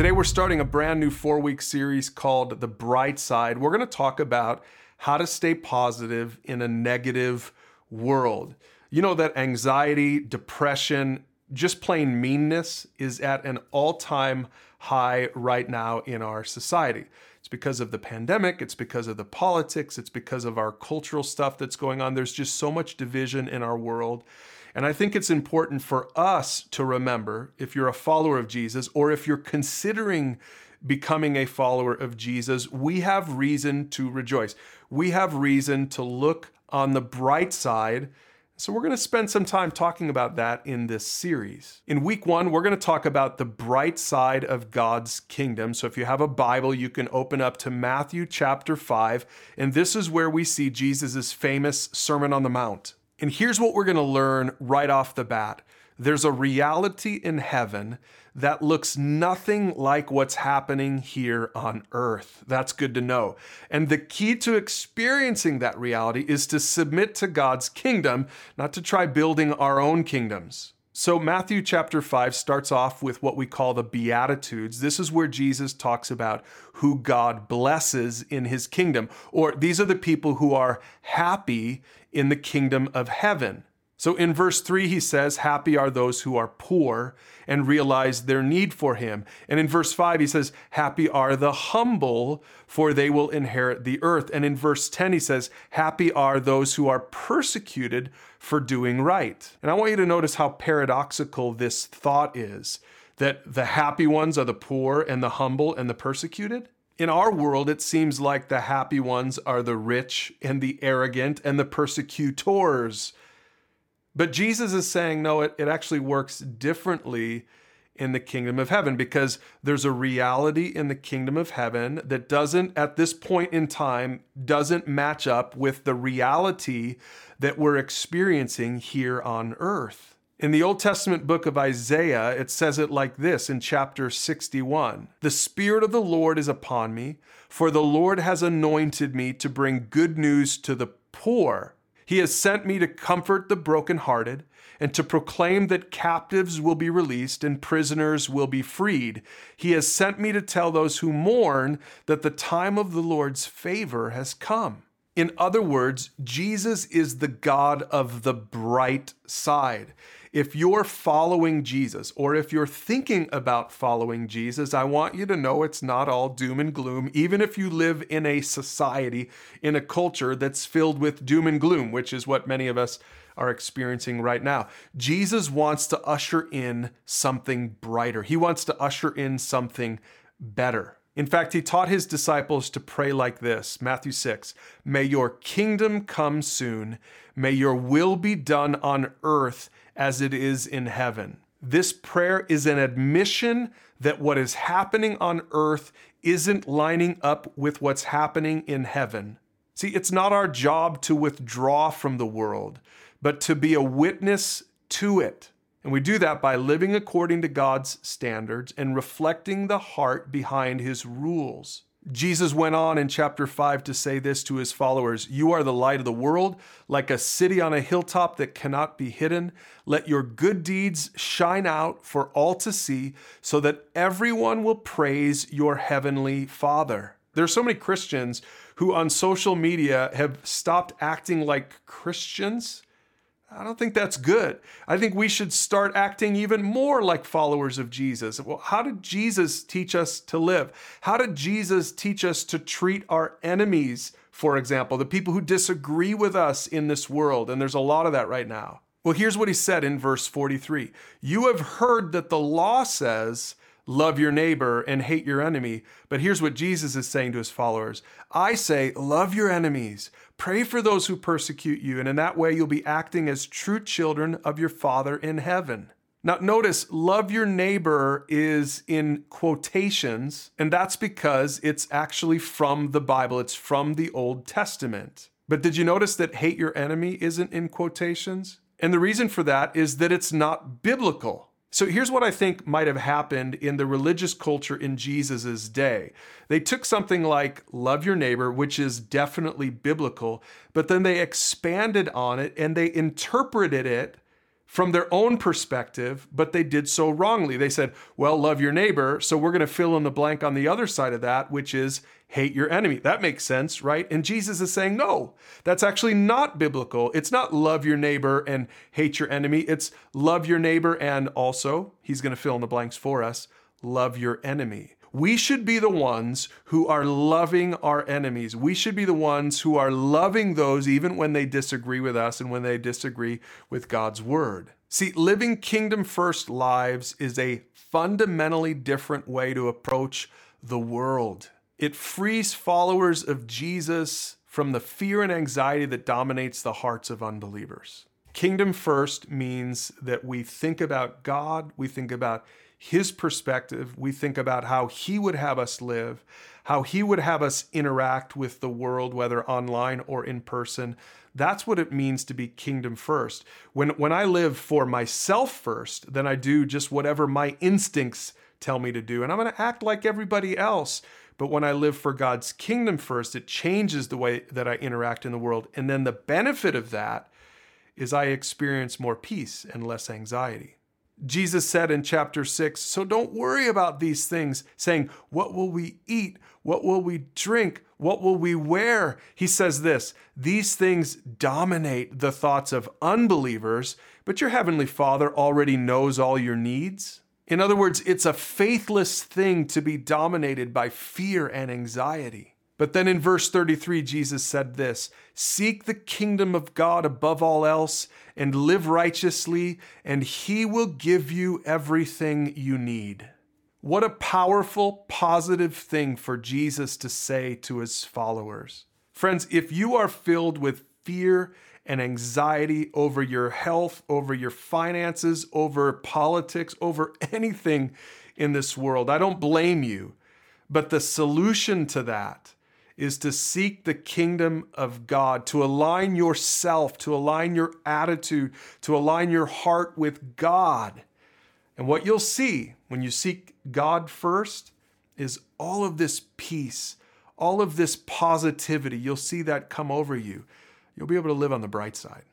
Today, we're starting a brand new four week series called The Bright Side. We're going to talk about how to stay positive in a negative world. You know that anxiety, depression, just plain meanness is at an all time high right now in our society. It's because of the pandemic, it's because of the politics, it's because of our cultural stuff that's going on. There's just so much division in our world. And I think it's important for us to remember if you're a follower of Jesus or if you're considering becoming a follower of Jesus, we have reason to rejoice. We have reason to look on the bright side. So, we're going to spend some time talking about that in this series. In week one, we're going to talk about the bright side of God's kingdom. So, if you have a Bible, you can open up to Matthew chapter 5. And this is where we see Jesus' famous Sermon on the Mount. And here's what we're going to learn right off the bat there's a reality in heaven that looks nothing like what's happening here on earth. That's good to know. And the key to experiencing that reality is to submit to God's kingdom, not to try building our own kingdoms. So, Matthew chapter 5 starts off with what we call the Beatitudes. This is where Jesus talks about who God blesses in his kingdom, or these are the people who are happy in the kingdom of heaven. So, in verse 3, he says, Happy are those who are poor and realize their need for him. And in verse 5, he says, Happy are the humble, for they will inherit the earth. And in verse 10, he says, Happy are those who are persecuted for doing right. And I want you to notice how paradoxical this thought is that the happy ones are the poor and the humble and the persecuted. In our world, it seems like the happy ones are the rich and the arrogant and the persecutors. But Jesus is saying, no, it, it actually works differently in the kingdom of heaven because there's a reality in the kingdom of heaven that doesn't, at this point in time, doesn't match up with the reality that we're experiencing here on earth. In the Old Testament book of Isaiah, it says it like this in chapter 61 The Spirit of the Lord is upon me, for the Lord has anointed me to bring good news to the poor. He has sent me to comfort the brokenhearted and to proclaim that captives will be released and prisoners will be freed. He has sent me to tell those who mourn that the time of the Lord's favor has come. In other words, Jesus is the God of the bright side if you're following Jesus or if you're thinking about following Jesus, I want you to know it's not all doom and gloom, even if you live in a society, in a culture that's filled with doom and gloom, which is what many of us are experiencing right now. Jesus wants to usher in something brighter, He wants to usher in something better. In fact, he taught his disciples to pray like this Matthew 6 May your kingdom come soon, may your will be done on earth as it is in heaven. This prayer is an admission that what is happening on earth isn't lining up with what's happening in heaven. See, it's not our job to withdraw from the world, but to be a witness to it. And we do that by living according to God's standards and reflecting the heart behind his rules. Jesus went on in chapter 5 to say this to his followers You are the light of the world, like a city on a hilltop that cannot be hidden. Let your good deeds shine out for all to see, so that everyone will praise your heavenly Father. There are so many Christians who on social media have stopped acting like Christians I don't think that's good. I think we should start acting even more like followers of Jesus. Well, how did Jesus teach us to live? How did Jesus teach us to treat our enemies, for example, the people who disagree with us in this world? And there's a lot of that right now. Well, here's what he said in verse 43 You have heard that the law says, love your neighbor and hate your enemy. But here's what Jesus is saying to his followers I say, love your enemies, pray for those who persecute you, and in that way you'll be acting as true children of your Father in heaven. Now, notice, love your neighbor is in quotations, and that's because it's actually from the Bible. It's from the Old Testament. But did you notice that hate your enemy isn't in quotations? And the reason for that is that it's not biblical. So here's what I think might have happened in the religious culture in Jesus' day. They took something like love your neighbor, which is definitely biblical, but then they expanded on it and they interpreted it from their own perspective, but they did so wrongly. They said, well, love your neighbor. So we're going to fill in the blank on the other side of that, which is hate your enemy. That makes sense, right? And Jesus is saying, no, that's actually not biblical. It's not love your neighbor and hate your enemy. It's love your neighbor and also, he's going to fill in the blanks for us, love your enemy. We should be the ones who are loving our enemies. We should be the ones who are loving those even when they disagree with us and when they disagree with God's word. See, living kingdom first lives is a fundamentally different way to approach the world. It frees followers of Jesus from the fear and anxiety that dominates the hearts of unbelievers. Kingdom first means that we think about God, we think about his perspective. We think about how he would have us live, how he would have us interact with the world, whether online or in person. That's what it means to be kingdom first. When, when I live for myself first, then I do just whatever my instincts tell me to do, and I'm going to act like everybody else. But when I live for God's kingdom first, it changes the way that I interact in the world. And then the benefit of that is I experience more peace and less anxiety. Jesus said in chapter 6, So don't worry about these things, saying, What will we eat? What will we drink? What will we wear? He says this These things dominate the thoughts of unbelievers, but your heavenly Father already knows all your needs. In other words, it's a faithless thing to be dominated by fear and anxiety. But then in verse 33, Jesus said this Seek the kingdom of God above all else and live righteously, and he will give you everything you need. What a powerful, positive thing for Jesus to say to his followers. Friends, if you are filled with fear and anxiety over your health, over your finances, over politics, over anything in this world, I don't blame you. But the solution to that is to seek the kingdom of God, to align yourself, to align your attitude, to align your heart with God. And what you'll see when you seek God first is all of this peace, all of this positivity. You'll see that come over you. You'll be able to live on the bright side.